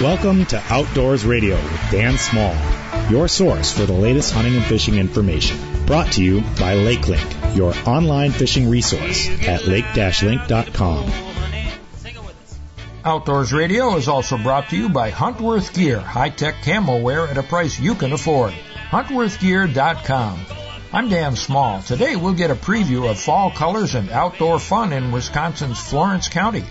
Welcome to Outdoors Radio with Dan Small, your source for the latest hunting and fishing information. Brought to you by LakeLink, your online fishing resource at lake-link.com. Outdoors Radio is also brought to you by Huntworth Gear, high-tech camo wear at a price you can afford. HuntworthGear.com. I'm Dan Small. Today we'll get a preview of fall colors and outdoor fun in Wisconsin's Florence County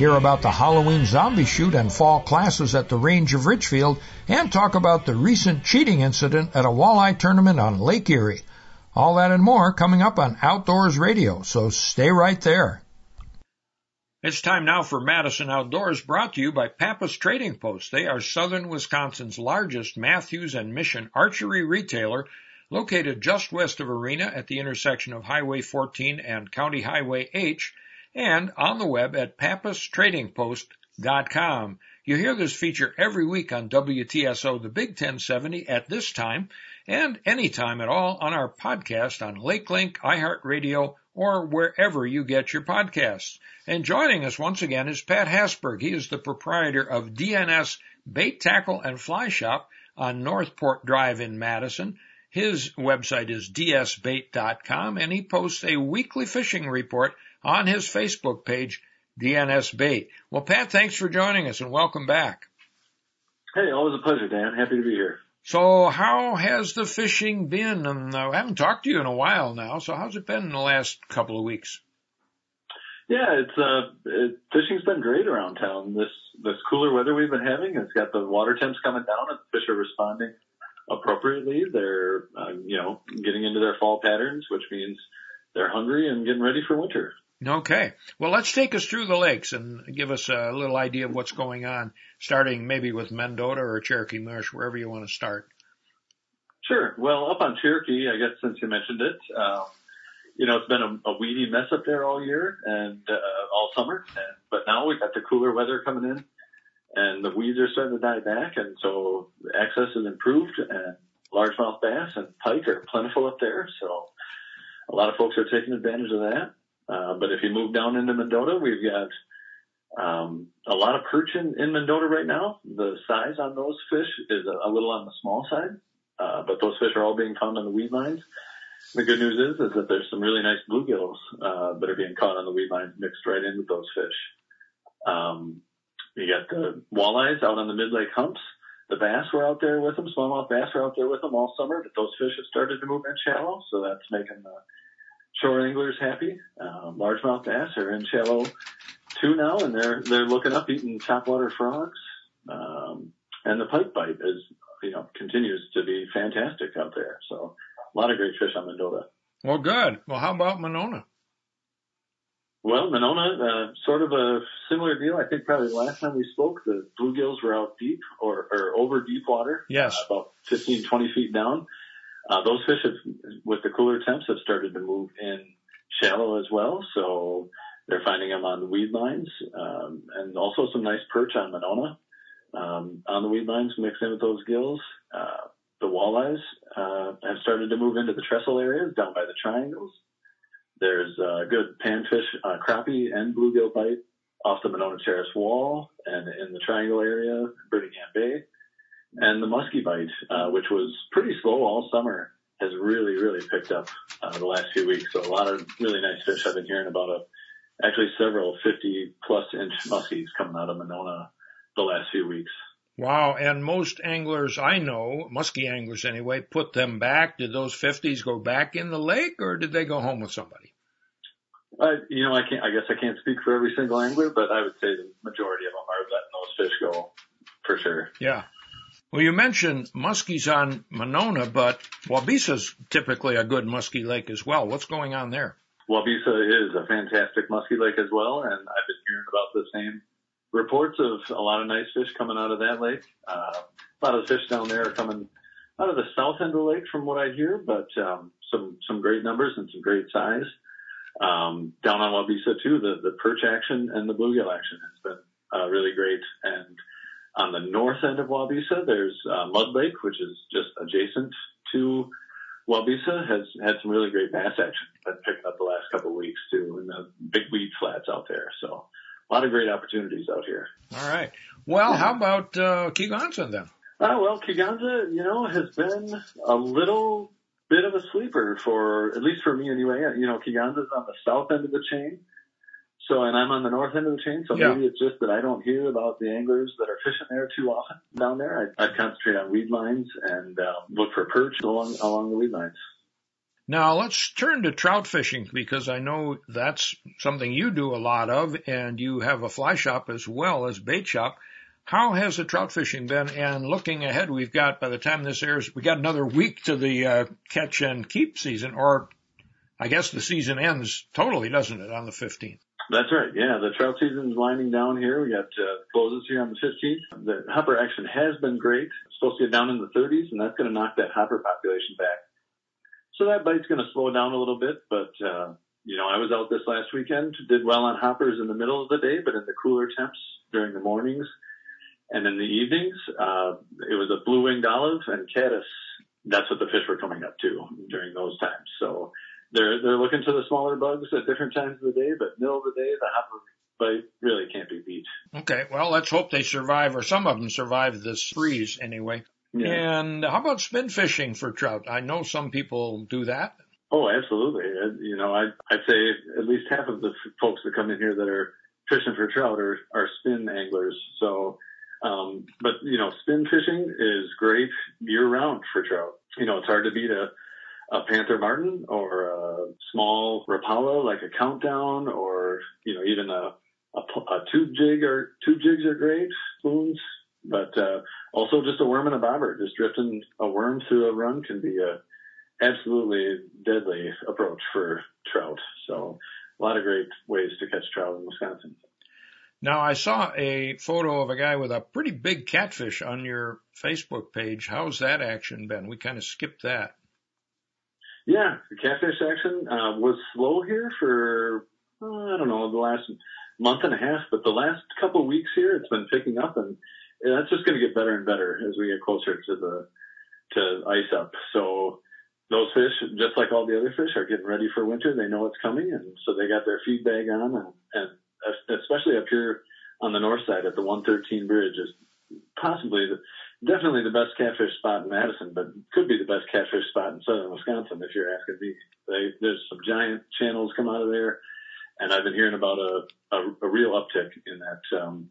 hear about the Halloween zombie shoot and fall classes at the range of Richfield, and talk about the recent cheating incident at a walleye tournament on Lake Erie. All that and more coming up on Outdoors Radio, so stay right there. It's time now for Madison Outdoors, brought to you by Pappas Trading Post. They are southern Wisconsin's largest Mathews and Mission archery retailer, located just west of Arena at the intersection of Highway 14 and County Highway H and on the web at pappastradingpost.com. You hear this feature every week on WTSO, the Big 1070 at this time and anytime at all on our podcast on LakeLink, iHeartRadio, or wherever you get your podcasts. And joining us once again is Pat Hasberg. He is the proprietor of DNS Bait Tackle and Fly Shop on Northport Drive in Madison. His website is dsbait.com and he posts a weekly fishing report on his Facebook page, DNS Bait. Well, Pat, thanks for joining us and welcome back. Hey, always a pleasure, Dan. Happy to be here. So how has the fishing been? And uh, I haven't talked to you in a while now. So how's it been in the last couple of weeks? Yeah, it's uh, it, fishing's been great around town. This this cooler weather we've been having, it's got the water temps coming down, and the fish are responding appropriately. They're uh, you know getting into their fall patterns, which means they're hungry and getting ready for winter. Okay. Well, let's take us through the lakes and give us a little idea of what's going on, starting maybe with Mendota or Cherokee Marsh, wherever you want to start. Sure. Well, up on Cherokee, I guess since you mentioned it, um, you know, it's been a, a weedy mess up there all year and uh, all summer. And, but now we've got the cooler weather coming in and the weeds are starting to die back. And so access is improved and largemouth bass and pike are plentiful up there. So a lot of folks are taking advantage of that. Uh, but if you move down into Mendota, we've got um, a lot of perch in, in Mendota right now. The size on those fish is a, a little on the small side, uh, but those fish are all being found on the weed lines. The good news is, is that there's some really nice bluegills uh, that are being caught on the weed lines mixed right in with those fish. Um, you got the walleyes out on the mid lake humps. The bass were out there with them. Smallmouth bass were out there with them all summer, but those fish have started to move in shallow, so that's making the shore anglers happy. Uh, largemouth bass are in shallow too now, and they're they're looking up, eating topwater frogs. Um, and the pike bite is, you know, continues to be fantastic out there. So a lot of great fish on Mendota. Well, good. Well, how about Monona? Well, Monona, uh, sort of a similar deal. I think probably the last time we spoke, the bluegills were out deep or, or over deep water. Yes. Uh, about 15, 20 feet down. Uh, those fish have, with the cooler temps, have started to move in shallow as well. So they're finding them on the weed lines, um, and also some nice perch on Monona, um, on the weed lines mixed in with those gills. Uh, the walleyes, uh, have started to move into the trestle areas down by the triangles. There's a good panfish, uh, crappie and bluegill bite off the Monona Terrace wall and in the triangle area, Birmingham Bay. And the muskie bite, uh, which was pretty slow all summer, has really, really picked up uh, the last few weeks. So a lot of really nice fish. I've been hearing about a, actually several 50 plus inch muskies coming out of Monona the last few weeks. Wow. And most anglers I know, muskie anglers anyway, put them back. Did those 50s go back in the lake or did they go home with somebody? Uh, you know, I can't, I guess I can't speak for every single angler, but I would say the majority of them are letting those fish go for sure. Yeah. Well, you mentioned muskies on Monona, but Waubesa's typically a good muskie lake as well. What's going on there? Waubesa is a fantastic muskie lake as well, and I've been hearing about the same reports of a lot of nice fish coming out of that lake. Uh, a lot of the fish down there are coming out of the south end of the lake from what I hear, but um, some some great numbers and some great size. Um, down on Waubesa too, the the perch action and the bluegill action has been uh, really great, and on the north end of Waubesa, there's uh, Mud Lake, which is just adjacent to Waubesa, has had some really great bass action. Been picking up the last couple of weeks too in the big weed flats out there. So a lot of great opportunities out here. All right. Well, how about uh, Kegonsa then? Uh, well, Kegonsa, you know, has been a little bit of a sleeper for, at least for me anyway. You know, Kegonsa's on the south end of the chain. So, and I'm on the north end of the chain, so Yeah. maybe it's just that I don't hear about the anglers that are fishing there too often down there. I, I concentrate on weed lines and uh, look for perch along along the weed lines. Now let's turn to trout fishing because I know that's something you do a lot of and you have a fly shop as well as bait shop. How has the trout fishing been? And looking ahead, we've got, by the time this airs, we got another week to the uh, catch and keep season, or I guess the season ends totally, doesn't it, on the 15th? That's right. Yeah, the trout season's winding down here. We got uh, closes here on the 15th. The hopper action has been great. It's supposed to get down in the 30s, and that's going to knock that hopper population back. So that bite's going to slow down a little bit, but uh, you know, I was out this last weekend, did well on hoppers in the middle of the day, but in the cooler temps during the mornings and in the evenings, uh, it was a blue-winged olive and caddis. That's what the fish were coming up to during those times. So they're they're looking to the smaller bugs at different times of the day, but middle of the day, the hopper bite really can't be beat. Okay, well, let's hope they survive, or some of them survive this freeze anyway. And how about spin fishing for trout? I know some people do that. Oh, absolutely. Uh, You know, I, I'd say at least half of the folks that come in here that are fishing for trout are, are spin anglers. So, um, but you know, spin fishing is great year round for trout. You know, it's hard to beat a, a panther martin or a small rapala like a countdown or, you know, even a, a, p- a tube jig or tube jigs are great, spoons, but, uh, also just a worm and a bobber, just drifting a worm through a run can be a, absolutely deadly approach for trout. So a lot of great ways to catch trout in Wisconsin. Now, I saw a photo of a guy with a pretty big catfish on your Facebook page. How's that action been? We kind of skipped that. Yeah, the catfish action uh, was slow here for uh, I don't know the last month and a half, but the last couple of weeks here it's been picking up, and that's just going to get better and better as we get closer to the to ice up. So those fish, just like all the other fish, are getting ready for winter. They know it's coming, and so they got their feed bag on, and, and especially up here on the north side at the 113 bridge is possibly the, definitely the best catfish spot in Madison, but could be the best catfish spot in southern Wisconsin if you're asking me. They, there's some giant channels come out of there, and I've been hearing about a, a, a real uptick in that um,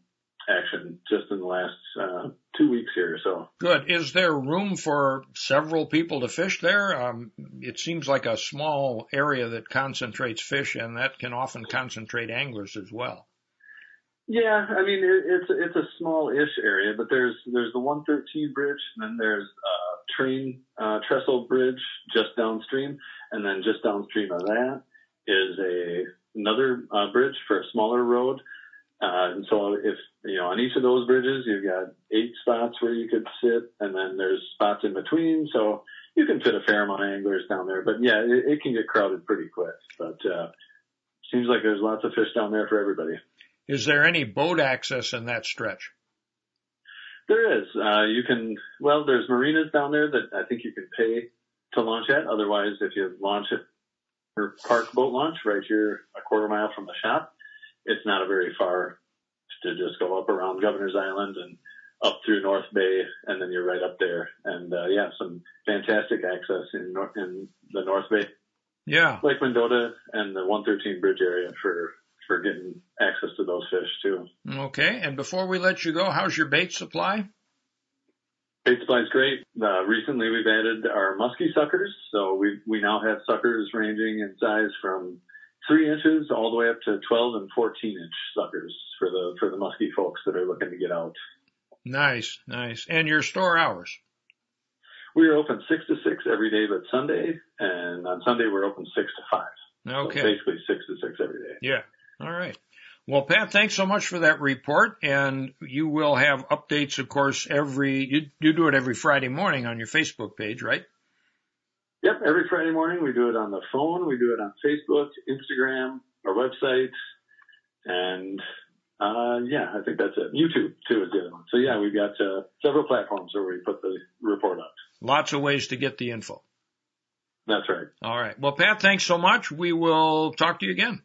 action just in the last uh, two weeks here. So Good. Is there room for several people to fish there? Um, it seems like a small area that concentrates fish, and that can often concentrate anglers as well. Yeah, I mean it, it's it's a small-ish area, but there's there's the 113 bridge, and then there's uh, train uh, trestle bridge just downstream, and then just downstream of that is a another uh, bridge for a smaller road. Uh, and so if you know on each of those bridges you've got eight spots where you could sit, and then there's spots in between, so you can fit a fair amount of anglers down there. But yeah, it, it can get crowded pretty quick. But uh, seems like there's lots of fish down there for everybody. Is there any boat access in that stretch? There is. Uh, you can, well, there's marinas down there that I think you can pay to launch at. Otherwise, if you launch it or park boat launch right here a quarter mile from the shop, it's not a very far to just go up around Governor's Island and up through North Bay, and then you're right up there. And uh, yeah, some fantastic access in Nor- in the North Bay, Yeah. Lake Mendota, and the 113 bridge area for for getting access to those fish too. Okay. And before we let you go, how's your bait supply? Bait supply is great. Uh, recently, we've added our musky suckers, so we we now have suckers ranging in size from three inches all the way up to 12 and 14 inch suckers for the for the musky folks that are looking to get out. Nice, nice. And your store hours? We are open six to six every day, but Sunday, and on Sunday we're open six to five. Okay. So basically six to six every day. Yeah. All right. Well, Pat, thanks so much for that report. And you will have updates, of course, every, you, you do it every Friday morning on your Facebook page, right? Yep, every Friday morning we do it on the phone, we do it on Facebook, Instagram, our website, and uh, yeah, I think that's it. YouTube too is the other one. So yeah, we've got uh, several platforms where we put the report up. Lots of ways to get the info. That's right. All right. Well, Pat, thanks so much. We will talk to you again.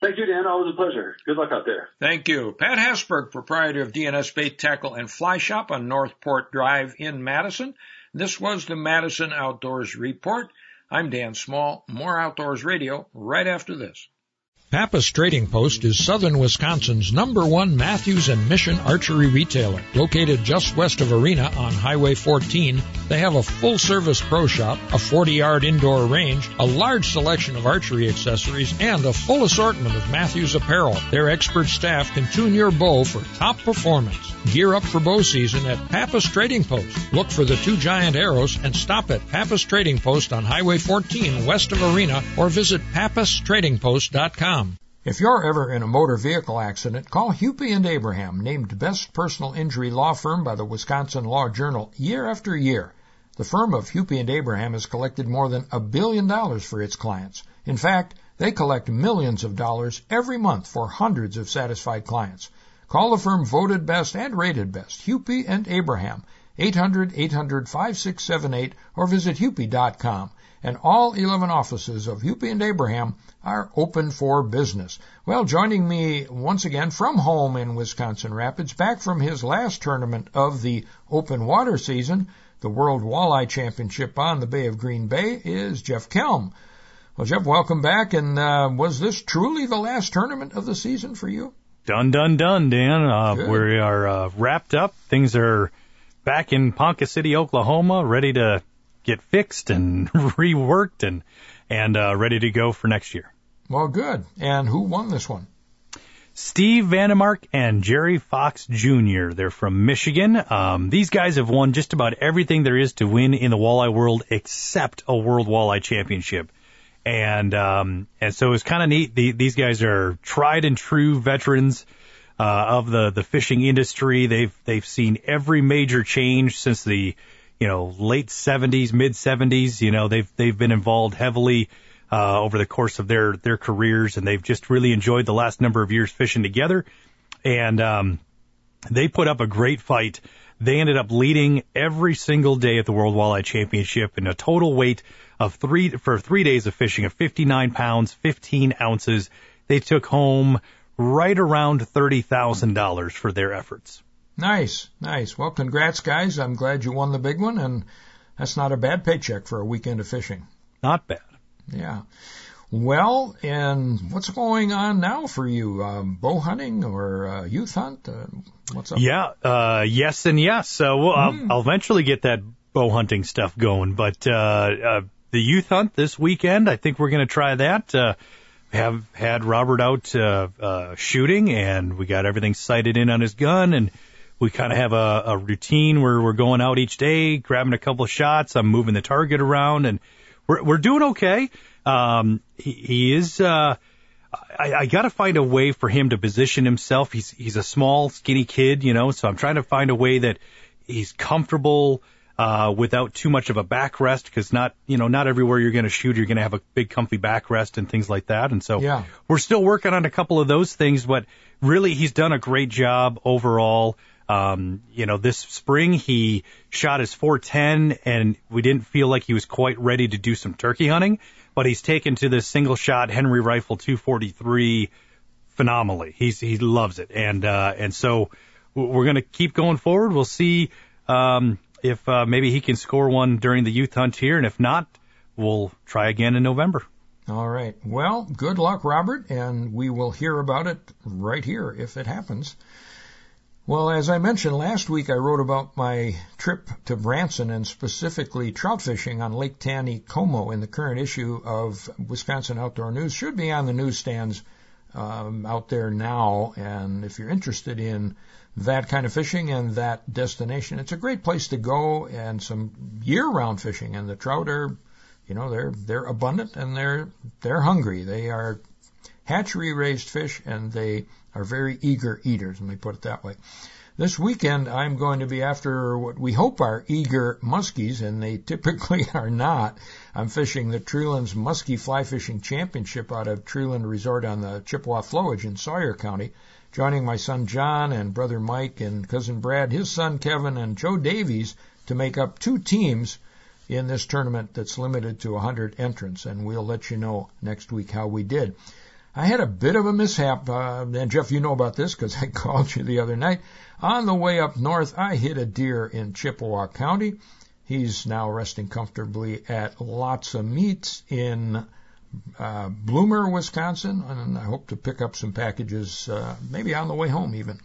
Thank you, Dan. Always a pleasure. Good luck out there. Thank you. Pat Hesberg, proprietor of DNS Bait Tackle and Fly Shop on Northport Drive in Madison. This was the Madison Outdoors Report. I'm Dan Small. More Outdoors Radio right after this. Pappas Trading Post is southern Wisconsin's number one Mathews and Mission archery retailer. Located just west of Arena on Highway 14, they have a full service pro shop, a 40 yard indoor range, a large selection of archery accessories, and a full assortment of Mathews apparel. Their expert staff can tune your bow for top performance. Gear up for bow season at Pappas Trading Post. Look for the two giant arrows and stop at Pappas Trading Post on Highway 14 west of Arena or visit pappastradingpost.com. If you're ever in a motor vehicle accident, call Hupy and Abraham, named best personal injury law firm by the Wisconsin Law Journal year after year. The firm of Hupy and Abraham has collected more than a billion dollars for its clients. In fact, they collect millions of dollars every month for hundreds of satisfied clients. Call the firm voted best and rated best, Hupy and Abraham, 800-800-5678 or visit hupy.com. And all 11 offices of Hupy and Abraham are open for business. Well, joining me once again from home in Wisconsin Rapids, back from his last tournament of the open water season, the World Walleye Championship on the Bay of Green Bay, is Jeff Kelm. Well, Jeff, welcome back. And uh, was this truly the last tournament of the season for you? Done, done, done, Dan. Uh, we are uh, wrapped up. Things are back in Ponca City, Oklahoma, ready to get fixed and reworked and and uh, ready to go for next year. Well, good. And who won this one? Steve Vandemark and Jerry Fox Jr. They're from Michigan. Um, these guys have won just about everything there is to win in the walleye world except a World Walleye Championship and um, and so it's kind of neat. The, these guys are tried and true veterans uh, of the the fishing industry. They've they've seen every major change since the you know late 70s, mid 70s. You know they've they've been involved heavily uh, over the course of their their careers, and they've just really enjoyed the last number of years fishing together. And um, they put up a great fight. They ended up leading every single day at the World Walleye Championship in a total weight of three for three days of fishing of 59 pounds, 15 ounces. They took home right around thirty thousand dollars for their efforts. Nice, nice. Well, congrats, guys. I'm glad you won the big one, and that's not a bad paycheck for a weekend of fishing. Not bad. Yeah. Well, and what's going on now for you? Um, bow hunting or uh, youth hunt? Uh, what's up? Yeah, uh, yes and yes. So we'll, mm. I'll, I'll eventually get that bow hunting stuff going, but uh, uh, the youth hunt this weekend. I think we're going to try that. Uh, have had Robert out uh, uh, shooting, and we got everything sighted in on his gun, and we kind of have a, a routine where we're going out each day, grabbing a couple of shots. I'm moving the target around, and we're we're doing okay. Um, he, he is. Uh, I, I got to find a way for him to position himself. He's he's a small, skinny kid, you know, so I'm trying to find a way that he's comfortable uh, without too much of a backrest because not, you know, not everywhere you're going to shoot, you're going to have a big comfy backrest and things like that. And so yeah. we're still working on a couple of those things, but really he's done a great job overall. Um, you know, this spring he shot his 410 and we didn't feel like he was quite ready to do some turkey hunting, but he's taken to this single shot Henry rifle 243 phenomenally. He's, he loves it. And, uh, and so we're going to keep going forward. We'll see, um, if uh, maybe he can score one during the youth hunt here, and if not, we'll try again in November. All right. Well, good luck, Robert, and we will hear about it right here if it happens. Well, as I mentioned last week, I wrote about my trip to Branson and specifically trout fishing on Lake Taneycomo in the current issue of Wisconsin Outdoor News. Should be on the newsstands um, out there now. And if you're interested in that kind of fishing and that destination. It's a great place to go and some year-round fishing. And the trout are, you know, they're they're abundant and they're they're hungry. They are hatchery-raised fish and they are very eager eaters. Let me put it that way. This weekend, I'm going to be after what we hope are eager muskies, and they typically are not. I'm fishing the Treelands Muskie Fly Fishing Championship out of Treeland Resort on the Chippewa Flowage in Sawyer County joining my son John and brother Mike and cousin Brad, his son Kevin, and Joe Davies to make up two teams in this tournament that's limited to 100 entrants, and we'll let you know next week how we did. I had a bit of a mishap, uh, and Jeff, you know about this because I called you the other night. On the way up north, I hit a deer in Chippewa County. He's now resting comfortably at Lots of Meats in uh, Bloomer, Wisconsin, and I hope to pick up some packages, uh, maybe on the way home even.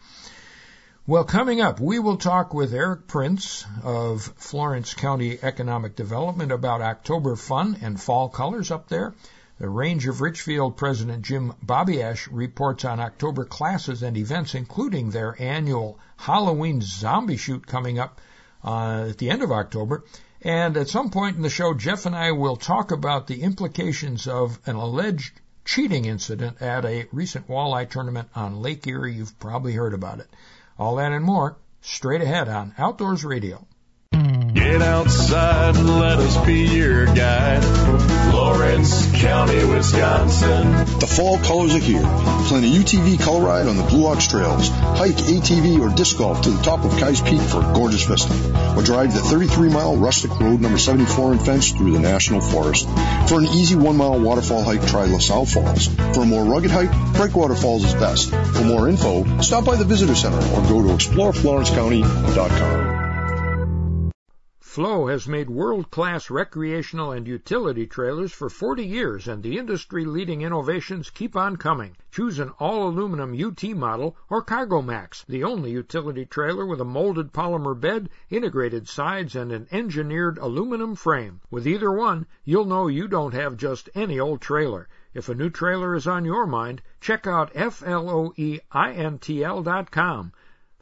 Well, coming up, we will talk with Eric Prince of Florence County Economic Development about October fun and fall colors up there. The Range of Richfield President Jim Babiasz reports on October classes and events, including their annual Halloween zombie shoot coming up uh, at the end of October. And at some point in the show, Jeff and I will talk about the implications of an alleged cheating incident at a recent walleye tournament on Lake Erie. You've probably heard about it. All that and more straight ahead on Outdoors Radio. Get outside and let us be your guide. Florence County, Wisconsin. The fall colors are here. Plan a UTV color ride on the Blue Ox Trails. Hike ATV or disc golf to the top of Keyes Peak for a gorgeous vista. Or drive the 33 mile rustic road number 74 and fence through the National Forest. For an easy one mile waterfall hike, try LaSalle Falls. For a more rugged hike, Breakwater Falls is best. For more info, stop by the Visitor Center or go to exploreflorencecounty.com. Floe has made world-class recreational and utility trailers for 40 years, and the industry-leading innovations keep on coming. Choose an all-aluminum UT model or Cargo Max, the only utility trailer with a molded polymer bed, integrated sides, and an engineered aluminum frame. With either one, you'll know you don't have just any old trailer. If a new trailer is on your mind, check out FLOEINTL.com.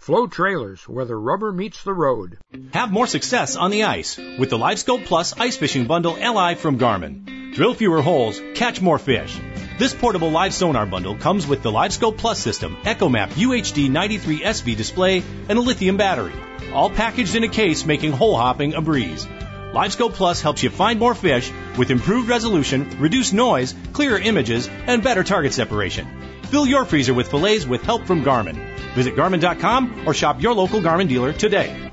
Floe Trailers, where the rubber meets the road. Have more success on the ice with the LiveScope Plus Ice Fishing Bundle LI from Garmin. Drill fewer holes, catch more fish. This portable live sonar bundle comes with the LiveScope Plus system, EchoMap UHD 93SV display, and a lithium battery. All packaged in a case making hole hopping a breeze. LiveScope Plus helps you find more fish with improved resolution, reduced noise, clearer images, and better target separation. Fill your freezer with fillets with help from Garmin. Visit Garmin.com or shop your local Garmin dealer today.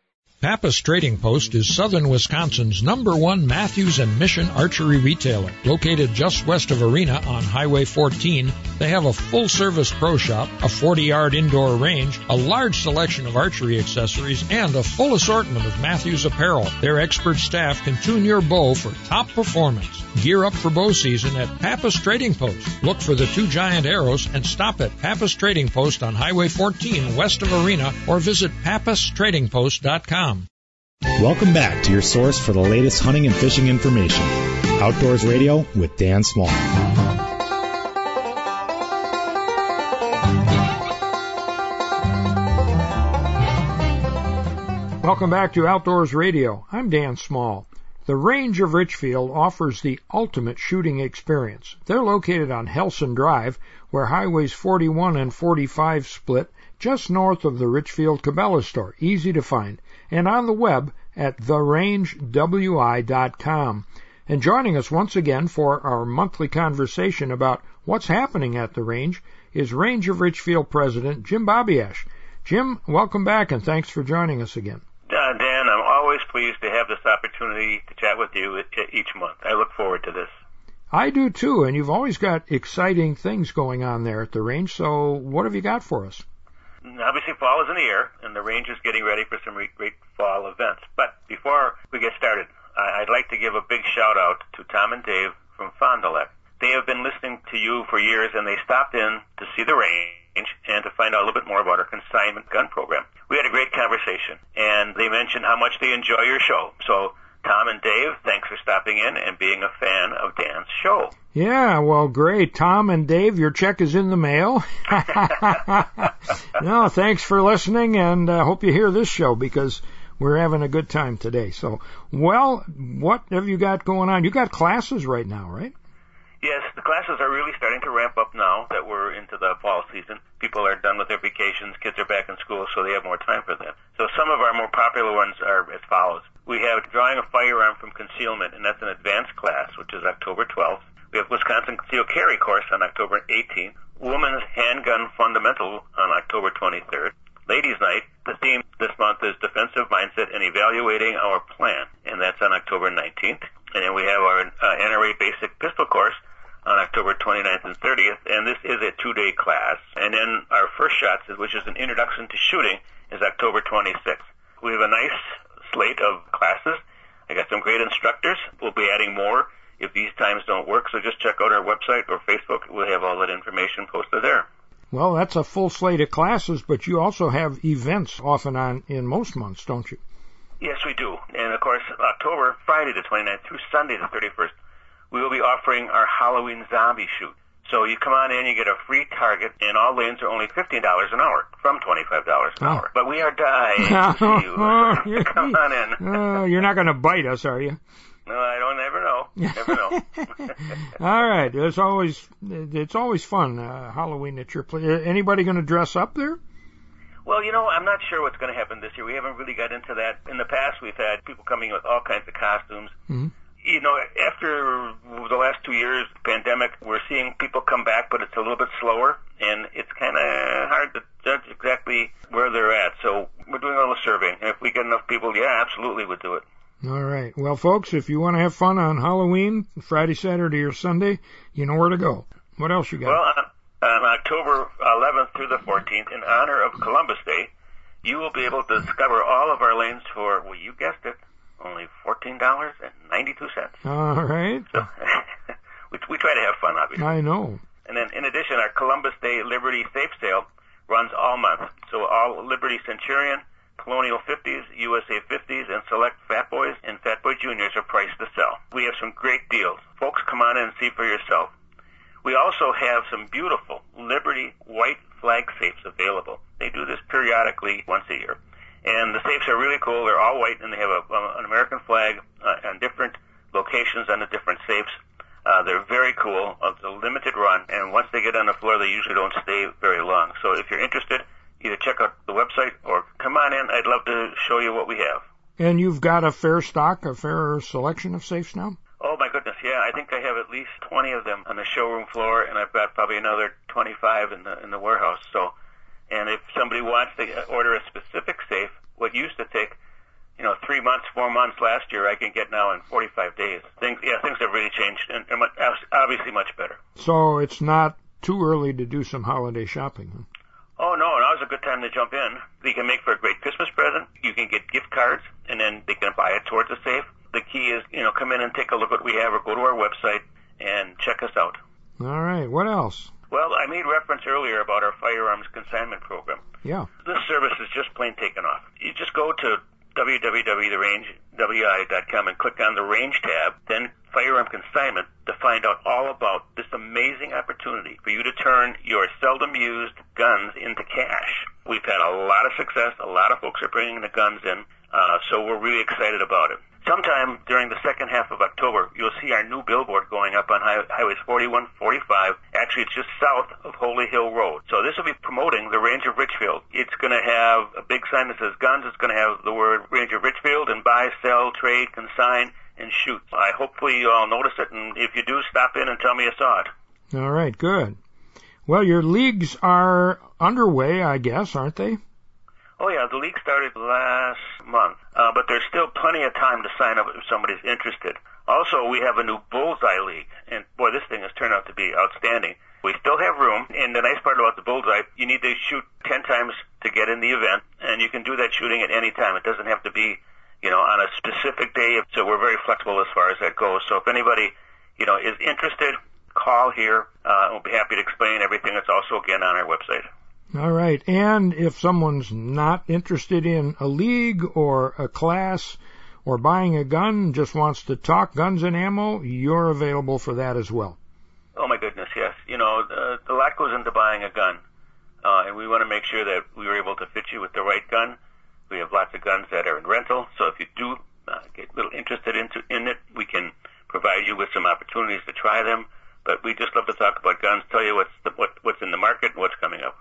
Pappas Trading Post is southern Wisconsin's number one Mathews and Mission archery retailer. Located just west of Arena on Highway 14, they have a full service pro shop, a 40 yard indoor range, a large selection of archery accessories, and a full assortment of Mathews apparel. Their expert staff can tune your bow for top performance. Gear up for bow season at Pappas Trading Post. Look for the two giant arrows and stop at Pappas Trading Post on Highway 14 west of Arena or visit pappastradingpost.com. Welcome back to your source for the latest hunting and fishing information. Outdoors Radio with Dan Small. Welcome back to Outdoors Radio. I'm Dan Small. The Range of Richfield offers the ultimate shooting experience. They're located on Helson Drive, where highways 41 and 45 split, just north of the Richfield Cabela store. Easy to find. And on the web at therangewi.com. And joining us once again for our monthly conversation about what's happening at the range is Range of Richfield President Jim Babiasz. Jim, welcome back and thanks for joining us again. Always pleased to have this opportunity to chat with you each month. I look forward to this. I do too, and you've always got exciting things going on there at the range. So, what have you got for us? Mm, obviously, fall is in the air, and the range is getting ready for some great fall events. But before we get started, I'd like to give a big shout out to Tom and Dave from Fond du Lac. They have been listening to you for years, and they stopped in to see the range and to find out a little bit more about our consignment gun program. We had a great conversation, and they mentioned how much they enjoy your show. So, Tom and Dave, thanks for stopping in and being a fan of Dan's show. Yeah, well, great. Tom and Dave, your check is in the mail. no, thanks for listening, and I uh, hope you hear this show because we're having a good time today. So, well, what have you got going on? You got classes right now, right? Yes, the classes are really starting to ramp up now that we're into the fall season. People are done with their vacations, kids are back in school, so they have more time for them. So some of our more popular ones are as follows. We have drawing a firearm from concealment, and that's an advanced class, which is October 12th. We have Wisconsin Concealed Carry course on October 18th. Women's Handgun Fundamental on October 23rd. Ladies Night, the theme this month is Defensive Mindset and Evaluating Our Plan, and that's on October 19th. And then we have our uh, NRA Basic Pistol course on October 29th and 30th, and this is a two-day class. And then our first shots, which is an introduction to shooting, is October 26th. We have a nice slate of classes. I got some great instructors. We'll be adding more if these times don't work, so just check out our website or Facebook. We'll have all that information posted there. Well, that's a full slate of classes, but you also have events off and on in most months, don't you? Yes, we do. And of course, October, Friday the 29th through Sunday the 31st, we will be offering our Halloween zombie shoot. So you come on in, you get a free target, and all lanes are only fifteen dollars an hour from twenty-five dollars an oh. hour. But we are dying to see you. come on in. uh, you're not going to bite us, are you? No, I don't. Never know. Never know. all right. It's always it's always fun uh, Halloween at your place. Anybody going to dress up there? Well, you know, I'm not sure what's going to happen this year. We haven't really got into that. In the past, we've had people coming with all kinds of costumes. Mm-hmm you know, after the last two years, pandemic, we're seeing people come back, but it's a little bit slower, and it's kind of hard to judge exactly where they're at. So we're doing a little surveying. If we get enough people, yeah, absolutely, we'd do it. All right. Well, folks, if you want to have fun on Halloween, Friday, Saturday, or Sunday, you know where to go. What else you got? Well, on, on October 11th through the 14th, in honor of Columbus Day, you will be able to discover all of our lanes for, well, you guessed it, only fourteen dollars and ninety two cents. All right. So we we try to have fun, obviously. I know. And then, in addition, our Columbus Day Liberty Safe Sale runs all month. So all Liberty Centurion, Colonial 50s, USA 50s, and select Fat Boys and Fat Boy Juniors are priced to sell. We have some great deals. Folks, come on in and see for yourself. We also have some beautiful Liberty white flag safes available. They do this periodically once a year. And the safes are really cool. They're all white, and they have a, an American flag uh, on different locations on the different safes. Uh, they're very cool. It's a limited run, and once they get on the floor, they usually don't stay very long. So if you're interested, either check out the website or come on in. I'd love to show you what we have. And you've got a fair stock, a fair selection of safes now? Oh my goodness, yeah. I think I have at least 20 of them on the showroom floor, and I've got probably another 25 in the in the warehouse. So and if somebody wants to order a specific safe, what used to take, you know, three months, four months last year, I can get now in 45 days. Things, yeah, things have really changed and, and obviously much better. So it's not too early to do some holiday shopping. Huh? Oh no, now's a good time to jump in. You can make for a great Christmas present. You can get gift cards, and then they can buy it towards the safe. The key is, you know, come in and take a look at what we have, or go to our website and check us out. All right. What else? Well, I made reference earlier about our firearms consignment program. Yeah. This service is just plain taken off. You just go to www.therangewi.com and click on the range tab, then firearm consignment to find out all about this amazing opportunity for you to turn your seldom used guns into cash. We've had a lot of success. A lot of folks are bringing the guns in, uh, so we're really excited about it. Sometime during the second half of October, you'll see our new billboard going up on high, highways 41, 45. Actually, it's just south of Holy Hill Road. So this will be promoting the Range of Richfield. It's going to have a big sign that says guns. It's going to have the word Range of Richfield and buy, sell, trade, consign, and shoot. I hopefully you all notice it, and if you do, stop in and tell me you saw it. All right, good. Well, your leagues are underway, I guess, aren't they? Oh yeah, the league started last month, uh, but there's still plenty of time to sign up if somebody's interested. Also, we have a new Bullseye League, and boy, this thing has turned out to be outstanding. We still have room, and the nice part about the Bullseye, you need to shoot 10 times to get in the event, and you can do that shooting at any time. It doesn't have to be, you know, on a specific day, so we're very flexible as far as that goes. So if anybody, you know, is interested, call here. Uh, we'll be happy to explain everything. It's also, again, on our website. All right. And if someone's not interested in a league or a class or buying a gun, just wants to talk guns and ammo, you're available for that as well. Oh my goodness, yes. You know, uh, a lot goes into buying a gun, uh, and we want to make sure that we are able to fit you with the right gun. We have lots of guns that are in rental, so if you do uh, get a little interested into in it, we can provide you with some opportunities to try them. But we just love to talk about guns, tell you what's the, what, what's in the market and what's coming up.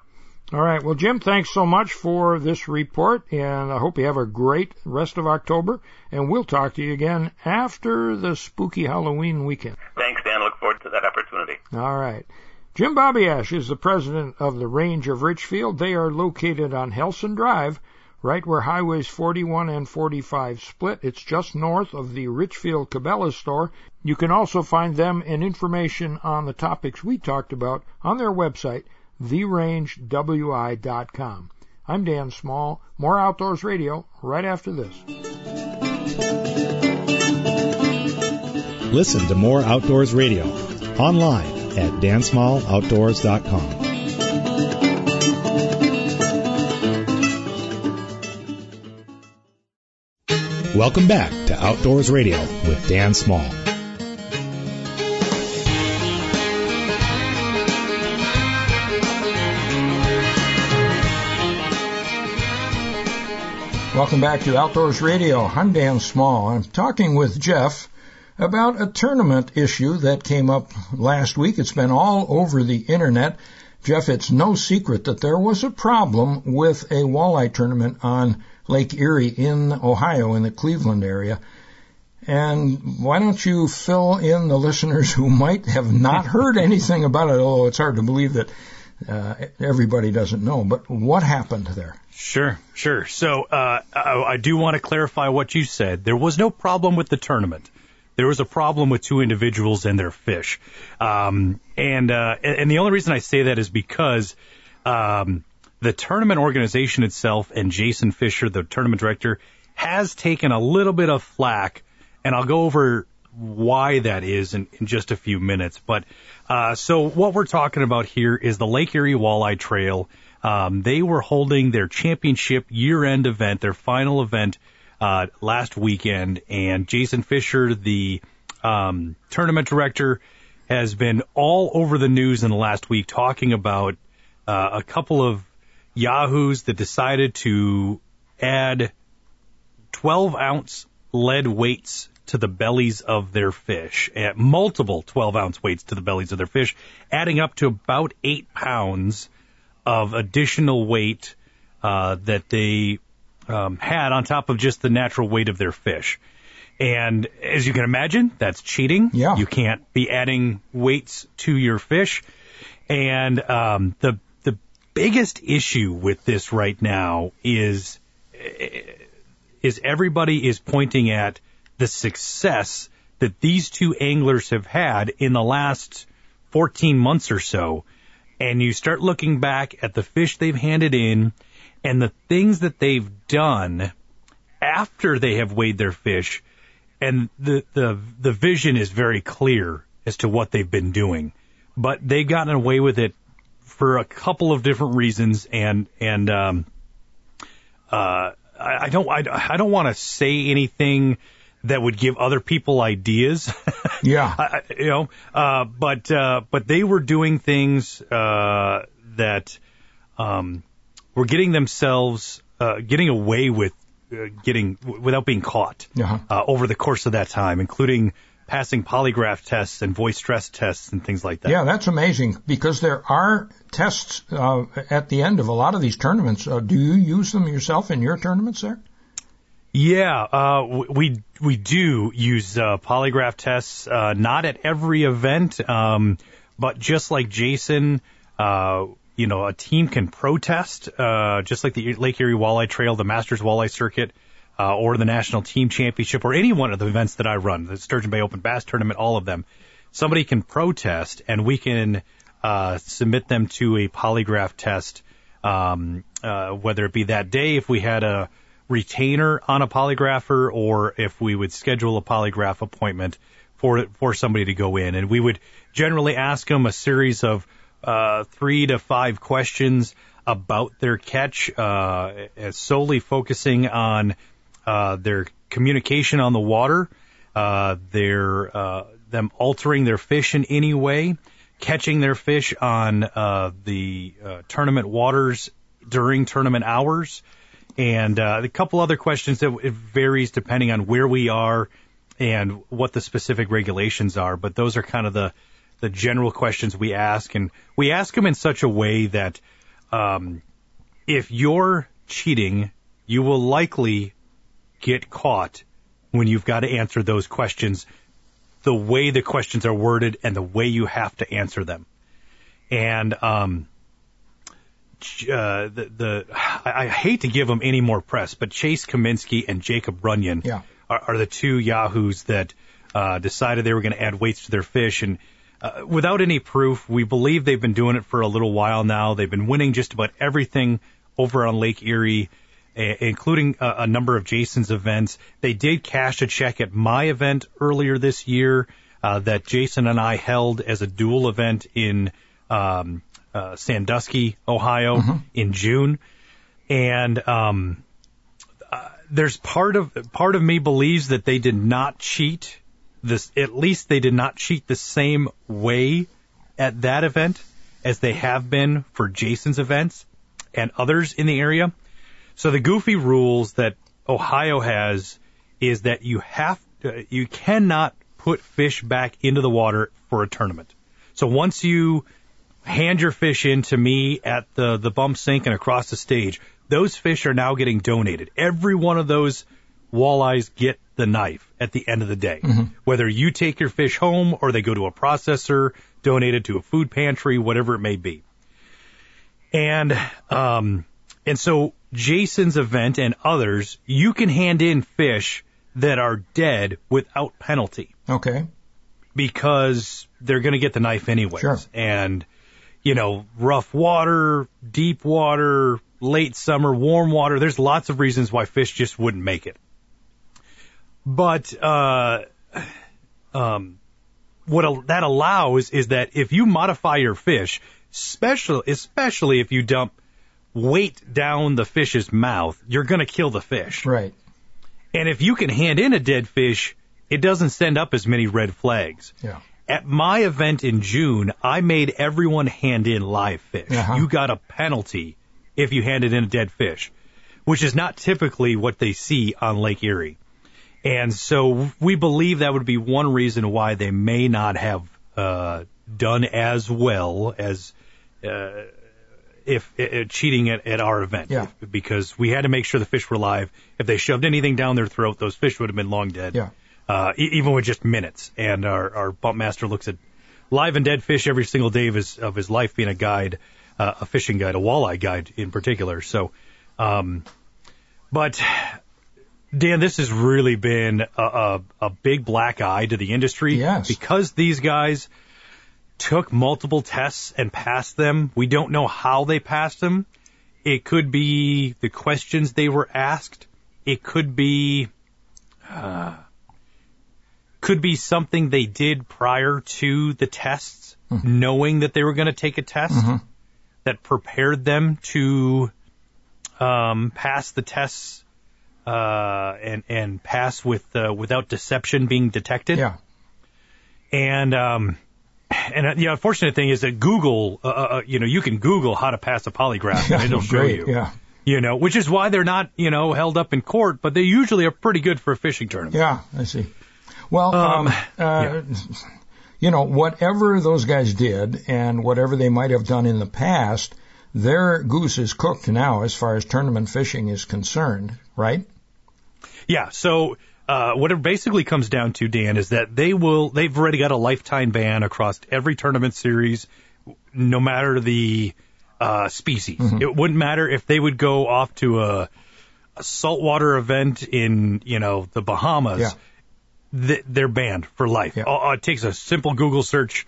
All right. Well, Jim, thanks so much for this report, and I hope you have a great rest of October. And we'll talk to you again after the spooky Halloween weekend. Thanks, Dan. Look forward to that opportunity. All right. Jim Babiasz is the president of the Range of Richfield. They are located on Helson Drive, right where highways 41 and 45 split. It's just north of the Richfield Cabela's store. You can also find them and information on the topics we talked about on their website, therangewi.com. I'm Dan Small. More Outdoors Radio right after this. Listen to more Outdoors Radio online at dansmalloutdoors.com. Welcome back to Outdoors Radio with Dan Small. Welcome back to Outdoors Radio. I'm Dan Small. I'm talking with Jeff about a tournament issue that came up last week. It's been all over the internet. Jeff, it's no secret that there was a problem with a walleye tournament on Lake Erie in Ohio in the Cleveland area. And why don't you fill in the listeners who might have not heard anything about it, although it's hard to believe that uh, everybody doesn't know. But what happened there? Sure, sure. So uh, I, I do want to clarify what you said. There was no problem with the tournament. There was a problem with two individuals and their fish. Um, and uh, and the only reason I say that is because um, the tournament organization itself and Jason Fisher, the tournament director, has taken a little bit of flack, and I'll go over why that is in, in just a few minutes. But uh, so what we're talking about here is the Lake Erie Walleye Trail. Um, they were holding their championship year-end event, their final event uh, last weekend, and Jason Fisher, the um, tournament director, has been all over the news in the last week talking about uh, a couple of yahoos that decided to add 12 ounce lead weights to the bellies of their fish, at multiple 12 ounce weights to the bellies of their fish, adding up to about eight pounds of additional weight uh, that they um, had on top of just the natural weight of their fish. And as you can imagine, that's cheating. Yeah. You can't be adding weights to your fish. And um, the the biggest issue with this right now is is everybody is pointing at the success that these two anglers have had in the last 14 months or so. And you start looking back at the fish they've handed in and the things that they've done after they have weighed their fish, and the the the vision is very clear as to what they've been doing, but they've gotten away with it for a couple of different reasons, and and um, uh, I, don't I, I don't want to say anything that would give other people ideas. Yeah. I, you know, uh, but, uh, but they were doing things, uh, that, um, were getting themselves, uh, getting away with, uh, getting, without being caught, Uh-huh. uh, over the course of that time, including passing polygraph tests and voice stress tests and things like that. Yeah, that's amazing because there are tests uh, at the end of a lot of these tournaments. Uh, do you use them yourself in your tournaments there? Yeah, uh, we we do use uh, polygraph tests, uh, not at every event, um, but just like Jason, uh, you know, a team can protest, uh, just like the Lake Erie Walleye Trail, the Masters Walleye Circuit, uh, or the National Team Championship, or any one of the events that I run, the Sturgeon Bay Open Bass Tournament, all of them. Somebody can protest, and we can uh, submit them to a polygraph test, um, uh, whether it be that day if we had a retainer on a polygrapher or if we would schedule a polygraph appointment for for somebody to go in. And we would generally ask them a series of uh, three to five questions about their catch uh, solely focusing on uh, their communication on the water uh, their uh, them altering their fish in any way catching their fish on uh, the tournament waters during tournament hours and uh, a couple other questions that it varies depending on where we are and what the specific regulations are. But those are kind of the the general questions we ask, and we ask them in such a way that um, if you're cheating, you will likely get caught when you've got to answer those questions the way the questions are worded and the way you have to answer them. And um, uh, the, the I, I hate to give them any more press, but Chase Cominsky and Jacob Runyan Yeah. are, are the two yahoos that uh, decided they were going to add weights to their fish and. Uh, without any proof, we believe they've been doing it for a little while now. They've been winning just about everything over on Lake Erie, a- including a, a number of Jason's events. They did cash a check at my event earlier this year uh, that Jason and I held as a dual event in um, uh, Sandusky, Ohio, in June, and um, uh, there's part of part of me believes that they did not cheat. This at least they did not cheat the same way at that event as they have been for Jason's events and others in the area. So the goofy rules that Ohio has is that you have to, you cannot put fish back into the water for a tournament. So once you hand your fish in to me at the the bump sink and across the stage, those fish are now getting donated. Every one of those walleyes get the knife at the end of the day. Whether you take your fish home or they go to a processor, donated to a food pantry, whatever it may be. And um and so Jason's event and others, you can hand in fish that are dead without penalty Okay. because they're going to get the knife anyways. Sure. And, you know, rough water, deep water, late summer, warm water, there's lots of reasons why fish just wouldn't make it. But, uh, um, what that allows is that if you modify your fish, special, especially if you dump weight down the fish's mouth, you're going to kill the fish. Right. And if you can hand in a dead fish, it doesn't send up as many red flags. Yeah. At my event in June, I made everyone hand in live fish. Uh-huh. You got a penalty if you handed in a dead fish, which is not typically what they see on Lake Erie. And so we believe that would be one reason why they may not have uh, done as well as uh, if uh, cheating at, at our event. Yeah. Because we had to make sure the fish were live. If they shoved anything down their throat, those fish would have been long dead. Yeah. Uh, e- even with just minutes. And our, our bump master looks at live and dead fish every single day of his of his life being a guide, uh, a fishing guide, a walleye guide in particular. So, um, but Dan, this has really been a, a, a big black eye to the industry. Yes. Because these guys took multiple tests and passed them. We don't know how they passed them. It could be the questions they were asked. It could be, uh, could be something they did prior to the tests, knowing that they were going to take a test that prepared them to um, pass the tests uh, and and pass with uh, without deception being detected. Yeah. And um, and uh, the unfortunate thing is that Google, uh, uh, you know, you can Google how to pass a polygraph and it'll show you. Yeah. You know, which is why they're not, you know, held up in court, but they usually are pretty good for a fishing tournament. Yeah, I see. Well, um, uh, you know, whatever those guys did and whatever they might have done in the past, their goose is cooked now as far as tournament fishing is concerned, right? Yeah. So uh, what it basically comes down to, Dan, is that they will they've already got a lifetime ban across every tournament series, no matter the uh, species. It wouldn't matter if they would go off to a, a saltwater event in you know the Bahamas. Yeah. Th- they're banned for life. Yeah. All- it takes a simple Google search.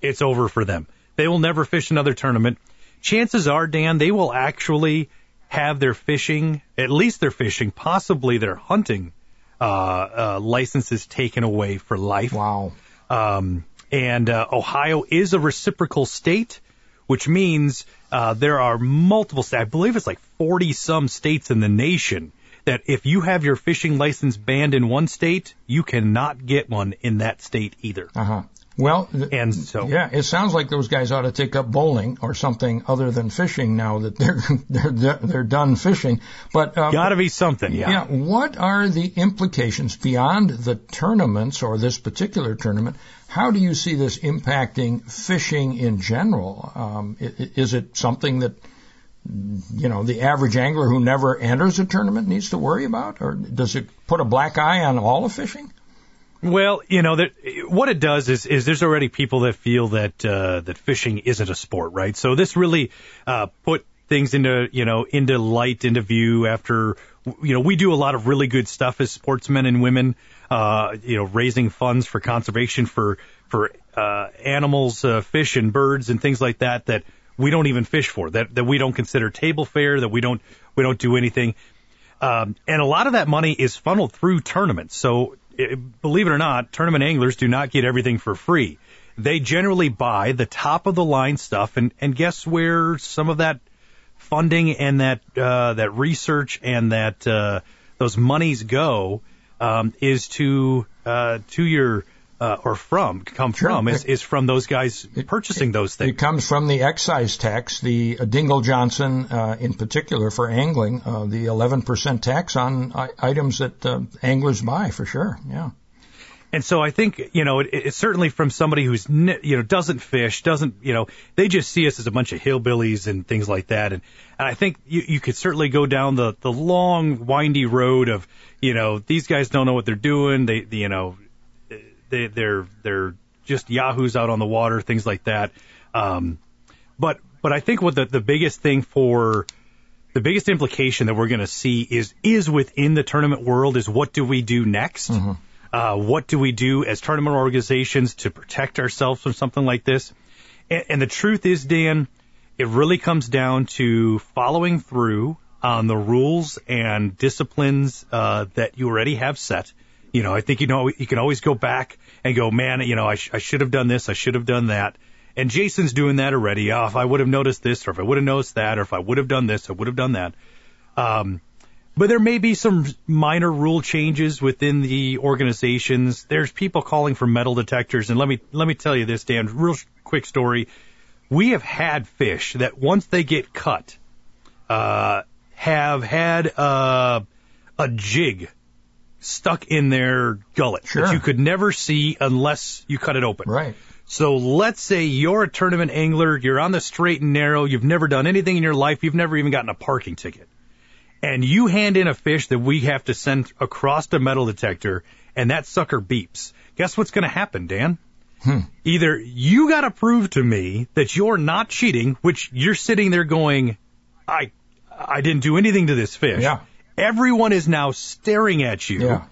It's over for them. They will never fish another tournament. Chances are, Dan, they will actually have their fishing, at least their fishing, possibly their hunting uh, uh, licenses taken away for life. Wow. Um, and uh, Ohio is a reciprocal state, which means uh, there are multiple states. I believe it's like 40 some states in the nation that if you have your fishing license banned in one state, you cannot get one in that state either. Uh huh. Well, and so yeah, it sounds like those guys ought to take up bowling or something other than fishing now that they're they're they're done fishing. But uh, got to be something, yeah. Yeah. What are the implications beyond the tournaments or this particular tournament? How do you see this impacting fishing in general? Um, is it something that you know the average angler who never enters a tournament needs to worry about, or does it put a black eye on all of fishing? Well, you know that what it does is is there's already people that feel that uh, that fishing isn't a sport, right? So this really uh, put things into you know into light, into view. After you know we do a lot of really good stuff as sportsmen and women, uh, you know, raising funds for conservation for for uh, animals, uh, fish and birds and things like that that we don't even fish for, that that we don't consider table fare, that we don't we don't do anything. Um, and a lot of that money is funneled through tournaments. So believe it or not, tournament anglers do not get everything for free. They generally buy the top of the line stuff, and and guess where some of that funding and that uh, that research and that uh, those monies go um, is to uh, to your uh, or from come sure. from is, is from those guys it, purchasing those things. It comes from the excise tax, the uh, Dingell Johnson uh, in particular for angling, uh, the 11% tax on uh, items that uh, anglers buy for sure. Yeah. And so I think you know it, it's certainly from somebody who's you know doesn't fish, doesn't you know they just see us as a bunch of hillbillies and things like that. And, and I think you, you could certainly go down the the long windy road of you know these guys don't know what they're doing. They, they you know they, they're they're just yahoos out on the water, things like that. Um, but but I think what the the biggest thing for the biggest implication that we're going to see is is within the tournament world is what do we do next? Mm-hmm. Uh, what do we do as tournament organizations to protect ourselves from something like this? And, and the truth is, Dan, it really comes down to following through on the rules and disciplines uh, that you already have set you know, I think you know you can always go back and go, man, you know, I, sh- I should have done this, I should have done that. And Jason's doing that already. Oh, if I would have noticed this, or if I would have noticed that, or if I would have done this, I would have done that. Um, but there may be some minor rule changes within the organizations. There's people calling for metal detectors, and let me let me tell you this, Dan. Real quick story. We have had fish that once they get cut, uh, have had uh, a jig stuck in their gullet sure. that you could never see unless you cut it open. Right. So let's say you're a tournament angler, you're on the straight and narrow, you've never done anything in your life, you've never even gotten a parking ticket. And you hand in a fish that we have to send across the metal detector and that sucker beeps. Guess what's going to happen, Dan? Hmm. Either you got to prove to me that you're not cheating, which you're sitting there going, I, I didn't do anything to this fish. Yeah. Everyone is now staring at you. Yeah.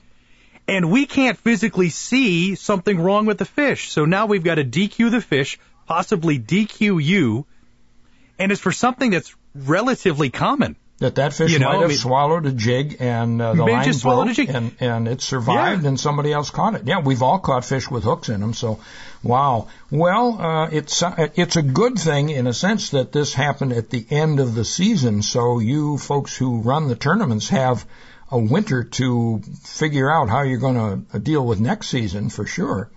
And we can't physically see something wrong with the fish. So now we've got to DQ the fish, possibly DQ you, and it's for something that's relatively common. That that fish You know, might I have mean- swallowed a jig and uh, the line broke jig. and and it survived Yeah. and somebody else caught it. Yeah, we've all caught fish with hooks in them. So, wow. Well, uh, it's uh, it's a good thing in a sense that this happened at the end of the season. So you folks who run the tournaments have a winter to figure out how you're going to deal with next season for sure.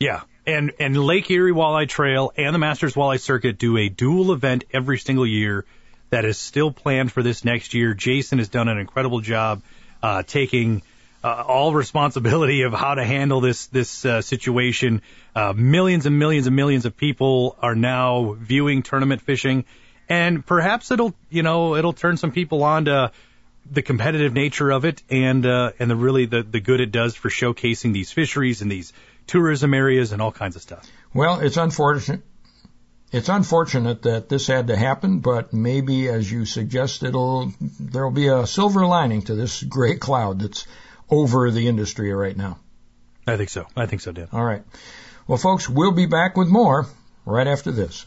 Yeah. And and Lake Erie Walleye Trail and the Masters Walleye Circuit do a dual event every single year that is still planned for this next year. Jason has done an incredible job uh, taking uh, all responsibility of how to handle this this uh, situation. Uh, millions and millions and millions of people are now viewing tournament fishing, and perhaps it'll you know it'll turn some people on to the competitive nature of it and uh, and the really the the good it does for showcasing these fisheries and these tourism areas and all kinds of stuff. Well, it's unfortunate. It's unfortunate that this had to happen, but maybe, as you suggest, it'll there'll be a silver lining to this gray cloud that's over the industry right now. I think so. I think so, Dan. All right. Well, folks, we'll be back with more right after this.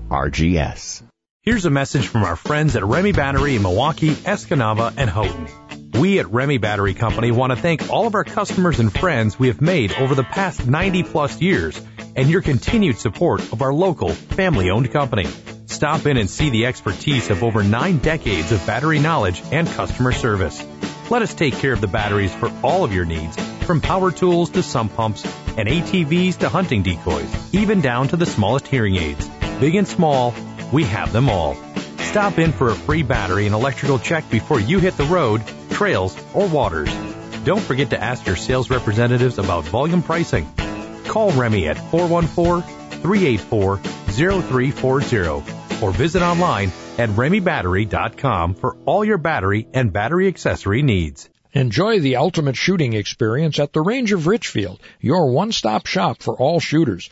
RGS. Here's a message from our friends at Remy Battery in Milwaukee, Escanaba, and Houghton. We at Remy Battery Company want to thank all of our customers and friends we have made over the past 90 plus years and your continued support of our local family owned company. Stop in and see the expertise of over nine decades of battery knowledge and customer service. Let us take care of the batteries for all of your needs, from power tools to sump pumps and ATVs to hunting decoys, even down to the smallest hearing aids. Big and small, we have them all. Stop in for a free battery and electrical check before you hit the road, trails, or waters. Don't forget to ask your sales representatives about volume pricing. Call Remy at 414-384-0340 or visit online at remybattery.com for all your battery and battery accessory needs. Enjoy the ultimate shooting experience at the Range of Richfield, your one-stop shop for all shooters.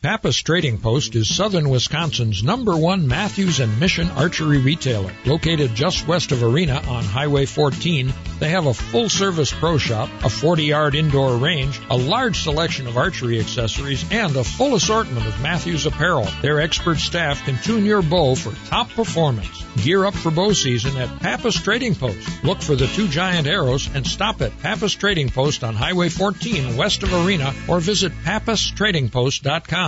Pappas Trading Post is southern Wisconsin's number one Mathews and Mission archery retailer. Located just west of Arena on Highway 14, they have a full service pro shop, a 40 yard indoor range, a large selection of archery accessories, and a full assortment of Mathews apparel. Their expert staff can tune your bow for top performance. Gear up for bow season at Pappas Trading Post. Look for the two giant arrows and stop at Pappas Trading Post on Highway 14 west of Arena or visit pappastradingpost.com.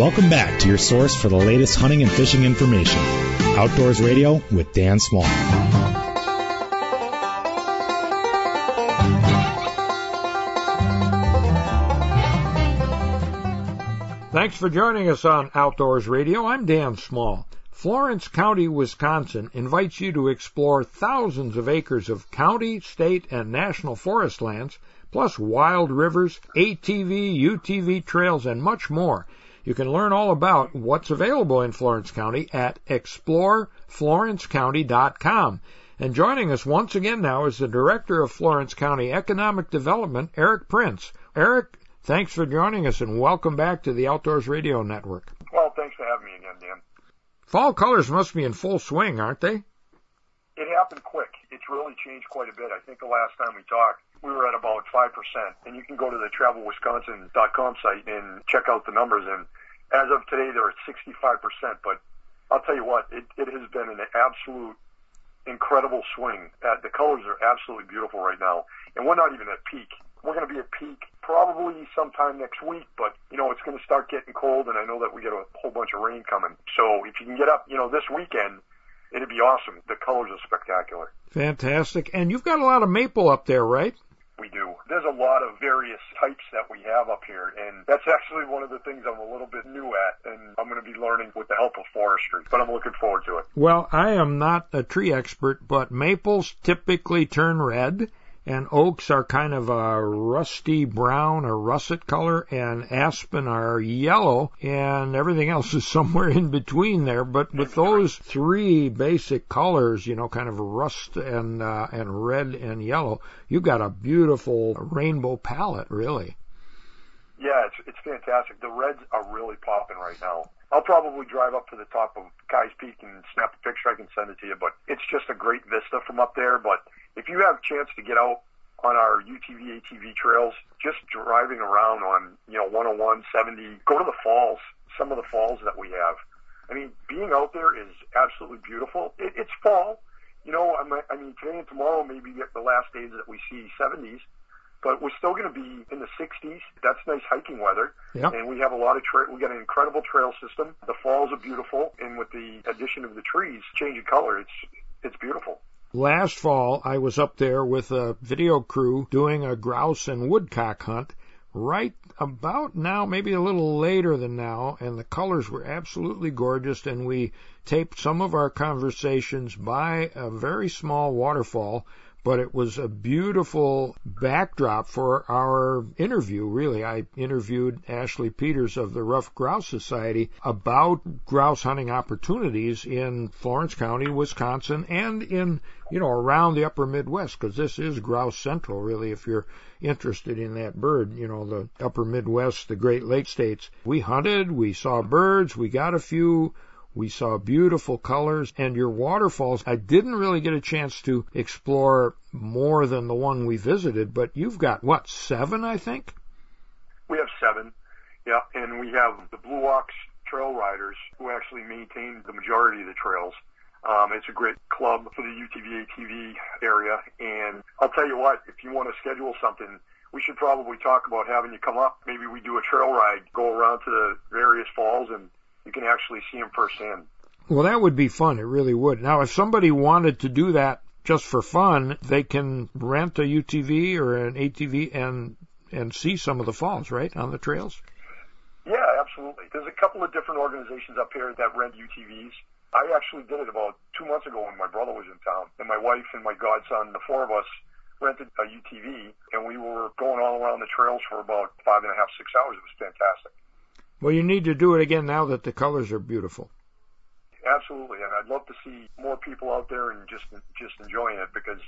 Welcome back to your source for the latest hunting and fishing information. Outdoors Radio with Dan Small. Thanks for joining us on Outdoors Radio. I'm Dan Small. Florence County, Wisconsin invites you to explore thousands of acres of county, state, and national forest lands, plus wild rivers, ATV, UTV trails, and much more. You can learn all about what's available in Florence County at exploreflorencecounty.com. And joining us once again now is the Director of Florence County Economic Development, Eric Prince. Eric, thanks for joining us and welcome back to the Outdoors Radio Network. Well, thanks for having me again, Dan. Fall colors must be in full swing, aren't they? It happened quick. It's really changed quite a bit. I think the last time we talked, we were at about 5%. And you can go to the travelwisconsin.com site and check out the numbers. And as of today, they're at 65%. But I'll tell you what, it, it has been an absolute incredible swing. Uh, the colors are absolutely beautiful right now. And we're not even at peak. We're going to be at peak probably sometime next week, but you know, it's going to start getting cold and I know that we get a whole bunch of rain coming. So if you can get up, you know, this weekend, it'd be awesome. The colors are spectacular. Fantastic. And you've got a lot of maple up there, right? We do. There's a lot of various types that we have up here, and that's actually one of the things I'm a little bit new at, and I'm going to be learning with the help of forestry, but I'm looking forward to it. Well, I am not a tree expert, but maples typically turn red, and oaks are kind of a rusty brown or russet color, and aspen are yellow, and everything else is somewhere in between there. But with those three basic colors, you know, kind of rust and uh, and red and yellow, you've got a beautiful rainbow palette, really. Yeah, it's it's fantastic. The reds are really popping right now. I'll probably drive up to the top of Keyes Peak and snap a picture. I can send it to you, but it's just a great vista from up there. But if you have a chance to get out on our UTV ATV trails, just driving around on, you know, 101, 70, go to the falls, some of the falls that we have. I mean, being out there is absolutely beautiful. It, it's fall. You know, I mean, today and tomorrow maybe get the last days that we see 70s, but we're still going to be in the 60s. That's nice hiking weather. Yep. And we have a lot of trail. We got an incredible trail system. The falls are beautiful, and with the addition of the trees changing color, it's it's beautiful. Last fall, I was up there with a video crew doing a grouse and woodcock hunt right about now, maybe a little later than now, and the colors were absolutely gorgeous. And we taped some of our conversations by a very small waterfall but it was a beautiful backdrop for our interview, really. I interviewed Ashley Peters of the Ruffed Grouse Society about grouse hunting opportunities in Florence County, Wisconsin, and in, you know, around the upper Midwest, because this is grouse central, really, if you're interested in that bird, you know, the upper Midwest, the Great Lake states. We hunted, we saw birds, we got a few we saw beautiful colors and your waterfalls. I didn't really get a chance to explore more than the one we visited, but you've got what, seven, I think? We have seven. Yeah. And we have the Blue Ox Trail Riders who actually maintain the majority of the trails. Um, it's a great club for the UTV ATV area. And I'll tell you what, if you want to schedule something, we should probably talk about having you come up. Maybe we do a trail ride, go around to the various falls and you can actually see them firsthand. Well, that would be fun. It really would. Now, if somebody wanted to do that just for fun, they can rent a UTV or an ATV and and see some of the falls, right, on the trails. Yeah, absolutely. There's a couple of different organizations up here that rent UTVs. I actually did it about two months ago when my brother was in town, and my wife and my godson, the four of us, rented a UTV, and we were going all around the trails for about five and a half, six hours. It was fantastic. Well, you need to do it again now that the colors are beautiful. Absolutely, and I'd love to see more people out there and just just enjoying it because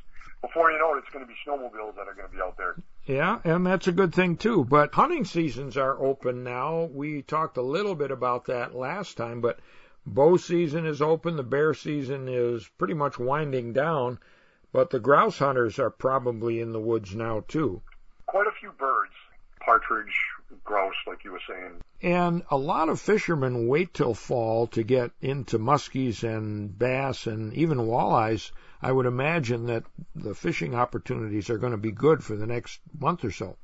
before you know it, it's going to be snowmobiles that are going to be out there. Yeah, and that's a good thing too. But hunting seasons are open now. We talked a little bit about that last time, but bow season is open. The bear season is pretty much winding down, but the grouse hunters are probably in the woods now too. Quite a few birds, partridge, grouse, like you were saying. And a lot of fishermen wait till fall to get into muskies and bass and even walleyes. I would imagine that the fishing opportunities are going to be good for the next month or so.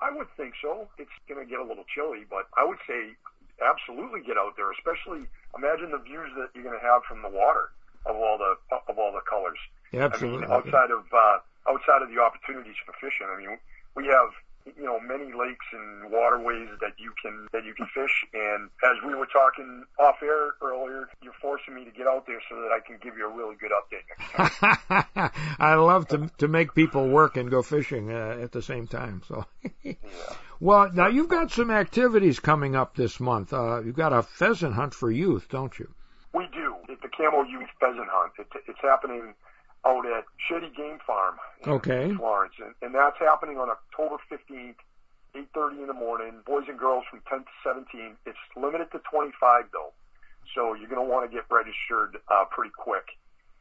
I would think so. It's going to get a little chilly, but I would say absolutely get out there. Especially imagine the views that you're going to have from the water of all the of all the colors. Absolutely. I mean, outside of uh, outside of the opportunities for fishing, I mean, we have you know many lakes and waterways that you can that you can fish. And as we were talking off air earlier, you're forcing me to get out there so that I can give you a really good update. I love to to make people work and go fishing uh, at the same time. So, yeah. well, now you've got some activities coming up this month. Uh, you've got a pheasant hunt for youth, don't you? We do. It's the Camo Youth Pheasant Hunt. It, it's happening out at Shady Game Farm in okay. Florence, and, and that's happening on October 15th, 8:30 in the morning. Boys and girls from 10 to 17. It's limited to 25 though, so you're going to want to get registered uh, pretty quick.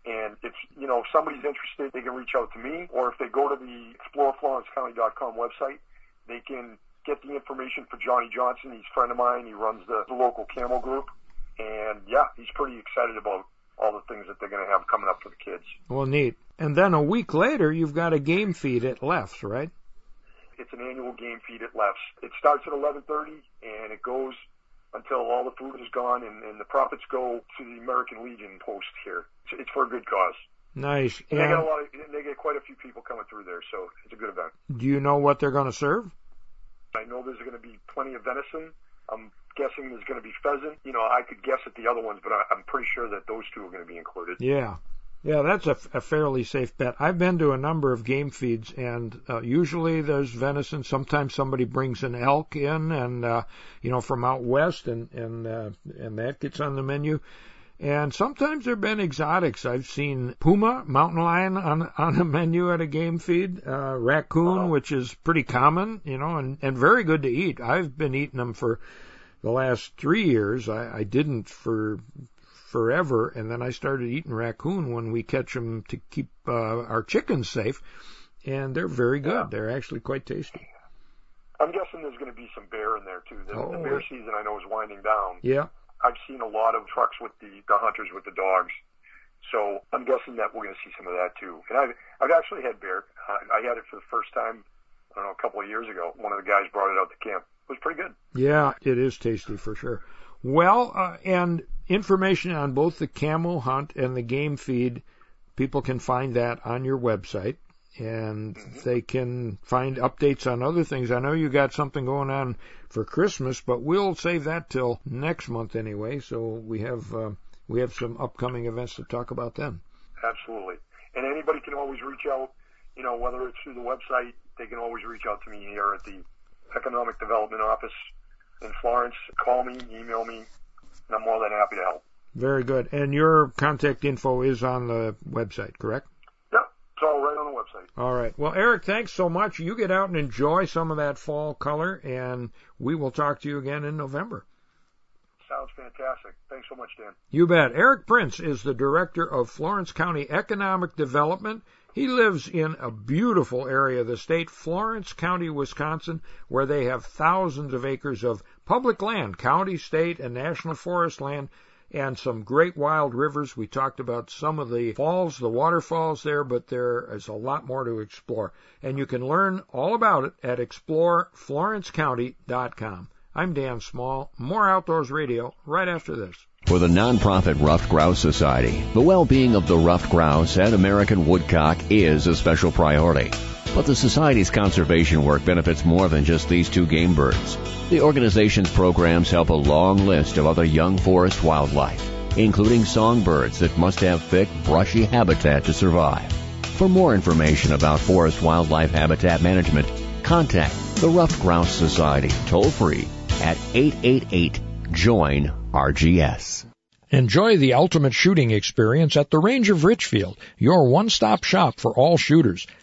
And if you know if somebody's interested, they can reach out to me, or if they go to the ExploreFlorenceCounty.com website, they can get the information for Johnny Johnson. He's a friend of mine. He runs the, the local Camo group, and yeah, he's pretty excited about all the things that they're going to have coming up for the kids. Well, neat. And then a week later, you've got a game feed at Leff's, right? It's an annual game feed at Leff's. It starts at 11:30 and it goes until all the food is gone, and, and the profits go to the American Legion post here. It's, it's for a good cause. Nice. And, and they get a lot. Of, they get quite a few people coming through there, so it's a good event. Do you know what they're going to serve? I know there's going to be plenty of venison. I'm guessing there's going to be pheasant. You know, I could guess at the other ones, but I, I'm pretty sure that those two are going to be included. Yeah. Yeah, that's a, a fairly safe bet. I've been to a number of game feeds, and uh, usually there's venison. Sometimes somebody brings an elk in, and uh, you know from out west, and and uh, and that gets on the menu. And sometimes there've been exotics. I've seen puma, mountain lion on on a menu at a game feed, uh, raccoon, Oh. which is pretty common, you know, and and very good to eat. I've been eating them for the last three years. I, I didn't for forever, and then I started eating raccoon when we catch them to keep uh, our chickens safe, and they're very good. Yeah. They're actually quite tasty. I'm guessing there's going to be some bear in there too. The, the Oh. bear season I know is winding down. Yeah. I've seen a lot of trucks with the, the hunters with the dogs. So I'm guessing that we're going to see some of that too. And I've, I've actually had bear. I, I had it for the first time, I don't know, a couple of years ago. One of the guys brought it out to camp. It was pretty good. Yeah, it is tasty for sure. Well, uh, and information on both the Camo hunt and the game feed, people can find that on your website and Mm-hmm. they can find updates on other things. I know you got something going on for Christmas, but we'll save that till next month anyway. So we have uh, we have some upcoming events to talk about then. Absolutely. And anybody can always reach out, you know, whether it's through the website, they can always reach out to me here at the Economic Development Office in Florence. Call me, email me, and I'm more than happy to help. Very good. And your contact info is on the website, correct? Yep, it's all right website. All right. Well, Eric, thanks so much. You get out and enjoy some of that fall color, and we will talk to you again in November. Sounds fantastic. Thanks so much, Dan. You bet. Eric Prince is the director of Florence County Economic Development. He lives in a beautiful area of the state, Florence County, Wisconsin, where they have thousands of acres of public land, county, state, and national forest land, and some great wild rivers. We talked about some of the falls, the waterfalls there, but there is a lot more to explore. And you can learn all about it at exploreflorencecounty.com. I'm Dan Small. More Outdoors Radio right after this. For the nonprofit Ruffed Grouse Society, the well-being of the ruffed grouse and American woodcock is a special priority. But the Society's conservation work benefits more than just these two game birds. The organization's programs help a long list of other young forest wildlife, including songbirds that must have thick, brushy habitat to survive. For more information about forest wildlife habitat management, contact the Ruffed Grouse Society toll free at 888 join RGS. Enjoy the ultimate shooting experience at the Range of Richfield, your one-stop shop for all shooters.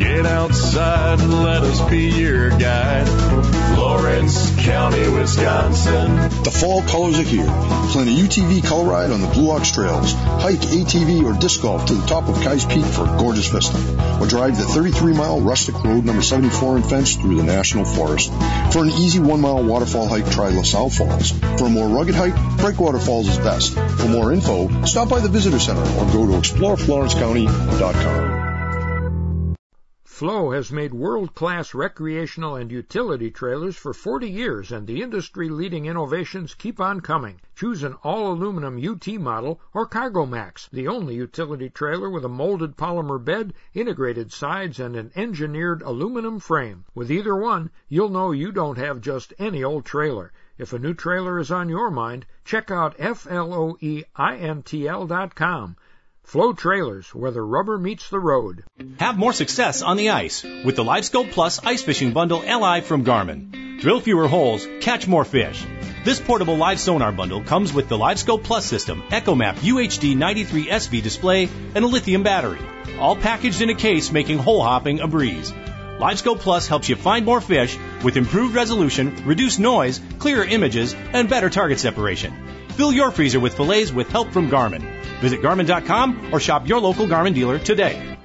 Get outside and let us be your guide. Florence County, Wisconsin. The fall colors are here. Plan a UTV color ride on the Blue Ox Trails. Hike ATV or disc golf to the top of Keyes Peak for a gorgeous vista. Or drive the 33 mile rustic road number 74 and fence through the National Forest. For an easy one mile waterfall hike, try LaSalle Falls. For a more rugged hike, Breakwater Falls is best. For more info, stop by the Visitor Center or go to exploreflorencecounty.com. Floe has made world-class recreational and utility trailers for 40 years and the industry-leading innovations keep on coming. Choose an all-aluminum UT model or Cargo Max, the only utility trailer with a molded polymer bed, integrated sides, and an engineered aluminum frame. With either one, you'll know you don't have just any old trailer. If a new trailer is on your mind, check out FLOEINTL.com. Floe Trailers, where the rubber meets the road. Have more success on the ice with the LiveScope Plus Ice Fishing Bundle Li from Garmin. Drill fewer holes, catch more fish. This portable live sonar bundle comes with the LiveScope Plus system, EchoMap UHD 93 SV display, and a lithium battery. All packaged in a case making hole hopping a breeze. LiveScope Plus helps you find more fish with improved resolution, reduced noise, clearer images, and better target separation. Fill your freezer with fillets with help from Garmin. Visit Garmin.com or shop your local Garmin dealer today.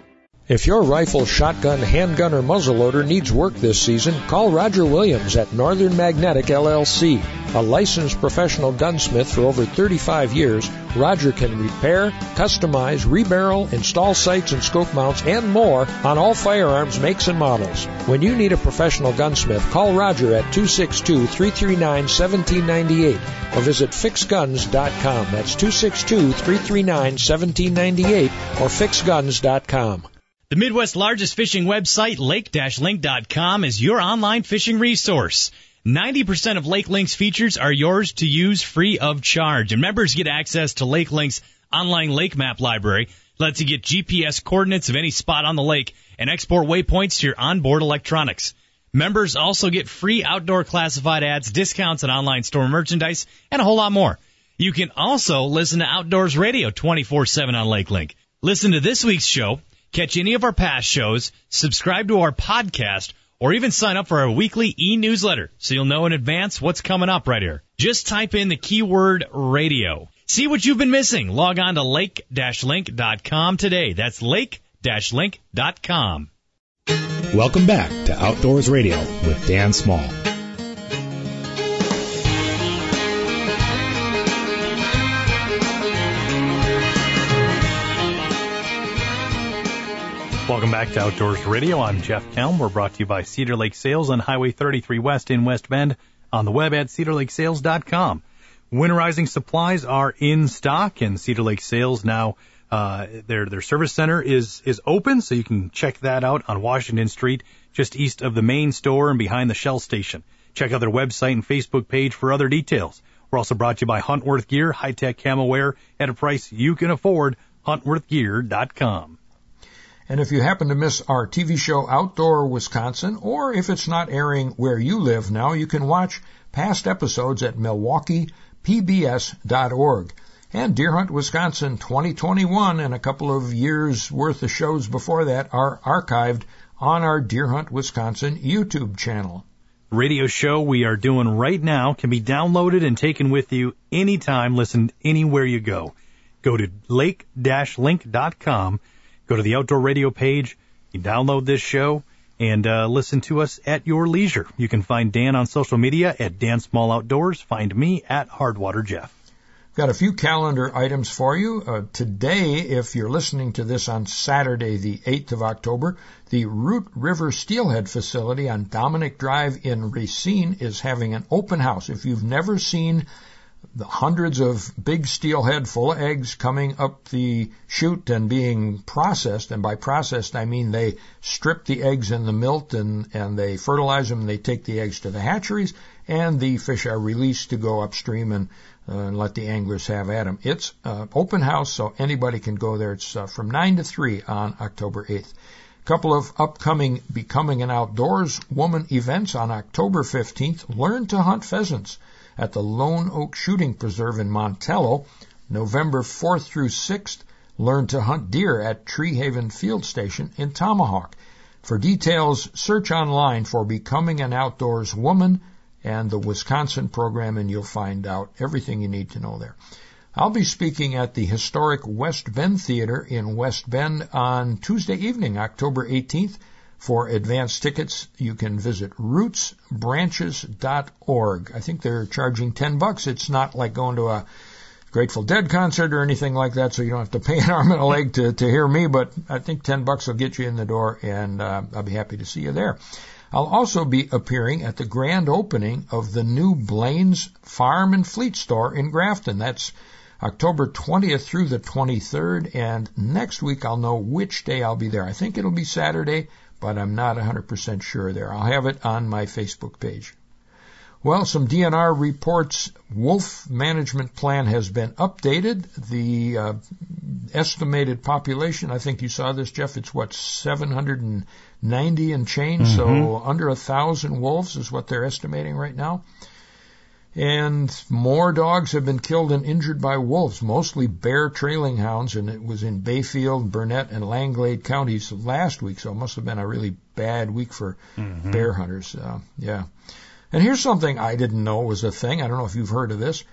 If your rifle, shotgun, handgun, or muzzleloader needs work this season, call Roger Williams at Northern Magnetic LLC. A licensed professional gunsmith for over 35 years, Roger can repair, customize, rebarrel, install sights and scope mounts, and more on all firearms makes and models. When you need a professional gunsmith, call Roger at 262 339 1798 or visit fixguns.com. That's 262 339 1798 or fixguns.com. The Midwest's largest fishing website, lake-link.com, is your online fishing resource. 90% of Lake Link's features are yours to use free of charge, and members get access to Lake Link's online lake map library. Lets you get GPS coordinates of any spot on the lake and export waypoints to your onboard electronics. Members also get free outdoor classified ads, discounts on online store merchandise, and a whole lot more. You can also listen to Outdoors Radio 24-7 on Lake Link. Listen to this week's show, catch any of our past shows, subscribe to our podcast, or even sign up for our weekly e-newsletter so you'll know in advance what's coming up right here. Just type in the keyword radio. See what you've been missing. Log on to lake-link.com today. That's lake-link.com. Welcome back to Outdoors Radio with Dan Small. Welcome back to Outdoors Radio. I'm Jeff Kelm. We're brought to you by Cedar Lake Sales on Highway 33 West in West Bend on the web at cedarlakesales.com. Winterizing supplies are in stock and Cedar Lake Sales now uh, their their service center is is open, so you can check that out on Washington Street, just east of the main store and behind the Shell station. Check out their website and Facebook page for other details. We're also brought to you by Huntworth Gear, high tech camo wear at a price you can afford. HuntworthGear.com. And if you happen to miss our TV show Outdoor Wisconsin, or if it's not airing where you live now, you can watch past episodes at MilwaukeePBS.org. And Deer Hunt Wisconsin 2021 and a couple of years worth of shows before that are archived on our Deer Hunt Wisconsin YouTube channel. Radio show we are doing right now can be downloaded and taken with you anytime, listen anywhere you go. Go to lake-link.com Go to the outdoor radio page. You download this show and uh, listen to us at your leisure. You can find Dan on social media at Dan Small Outdoors. Find me at Hardwater Jeff. Got a few calendar items for you. Uh, today, if you're listening to this on Saturday, the 8th of October, the Root River Steelhead facility on Domanik Drive in Racine is having an open house. If you've never seen the hundreds of big steelhead full of eggs coming up the chute and being processed. And by processed, I mean they strip the eggs in the milt and, and they fertilize them and they take the eggs to the hatcheries and the fish are released to go upstream and, uh, and let the anglers have at them. It's uh, open house, so anybody can go there. It's uh, from 9 to 3 on October 8th. Couple of upcoming Becoming an Outdoors Woman events on October 15th. Learn to hunt pheasants at the Lone Oak Shooting Preserve in Montello. November 4th through 6th, learn to hunt deer at Treehaven Field Station in Tomahawk. For details, search online for Becoming an Outdoors Woman and the Wisconsin program and you'll find out everything you need to know there. I'll be speaking at the historic West Bend Theater in West Bend on Tuesday evening, October 18th. For advance tickets, you can visit rootsbranches.org. I think they're charging 10 bucks. It's not like going to a Grateful Dead concert or anything like that, so you don't have to pay an arm and a leg to, to hear me, but I think 10 bucks will get you in the door, and uh, I'll be happy to see you there. I'll also be appearing at the grand opening of the new Blaine's Farm and Fleet store in Grafton. That's October 20th through the 23rd, and next week I'll know which day I'll be there. I think it'll be Saturday, but I'm not 100% sure there. I'll have it on my Facebook page. Well, some DNR reports wolf management plan has been updated. The uh, estimated population, I think you saw this, Jeff, it's what, 790 and change, mm-hmm. so under a thousand wolves is what they're estimating right now. And more dogs have been killed and injured by wolves, mostly bear trailing hounds, and it was in Bayfield, Burnett, and Langlade counties last week, so it must have been a really bad week for mm-hmm. bear hunters. Uh, yeah. And here's something I didn't know was a thing. I don't know if you've heard of this.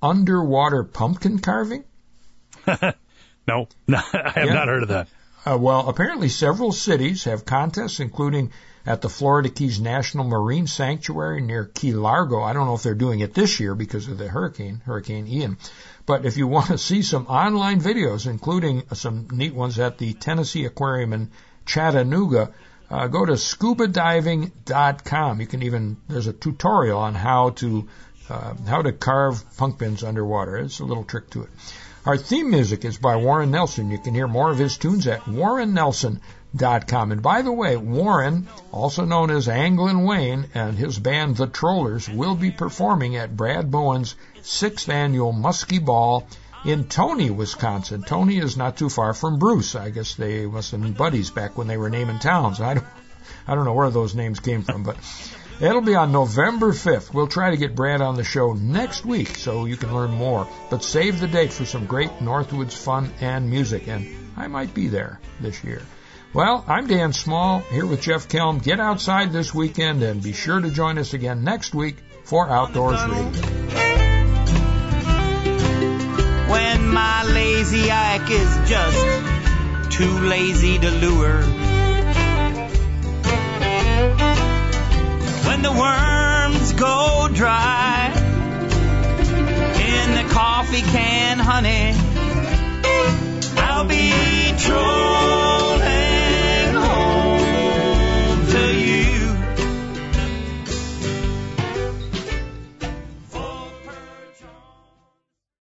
Underwater pumpkin carving? no, no, I have yeah. not heard of that. Uh, well, apparently several cities have contests, including at the Florida Keys National Marine Sanctuary near Key Largo. I don't know if they're doing it this year because of the hurricane, Hurricane Ian. But if you want to see some online videos, including some neat ones at the Tennessee Aquarium in Chattanooga, uh, go to scubadiving.com. You can even there's a tutorial on how to uh, how to carve pumpkins underwater. It's a little trick to it. Our theme music is by Warren Nelson. You can hear more of his tunes at warrennelson.com Com. And by the way, Warren, also known as Anglin Wayne, and his band The Trollers will be performing at Brad Bowen's sixth annual Muskie Ball in Tony, Wisconsin. Tony is not too far from Bruce. I guess they must have been buddies back when they were naming towns. I don't, I don't know where those names came from, but it'll be on November 5th. We'll try to get Brad on the show next week so you can learn more. But save the date for some great Northwoods fun and music, and I might be there this year. Well, I'm Dan Small here with Jeff Kelm. Get outside this weekend and be sure to join us again next week for Outdoors Radio. When my lazy Ike is just too lazy to lure. When the worms go dry in the coffee can, honey, I'll be true.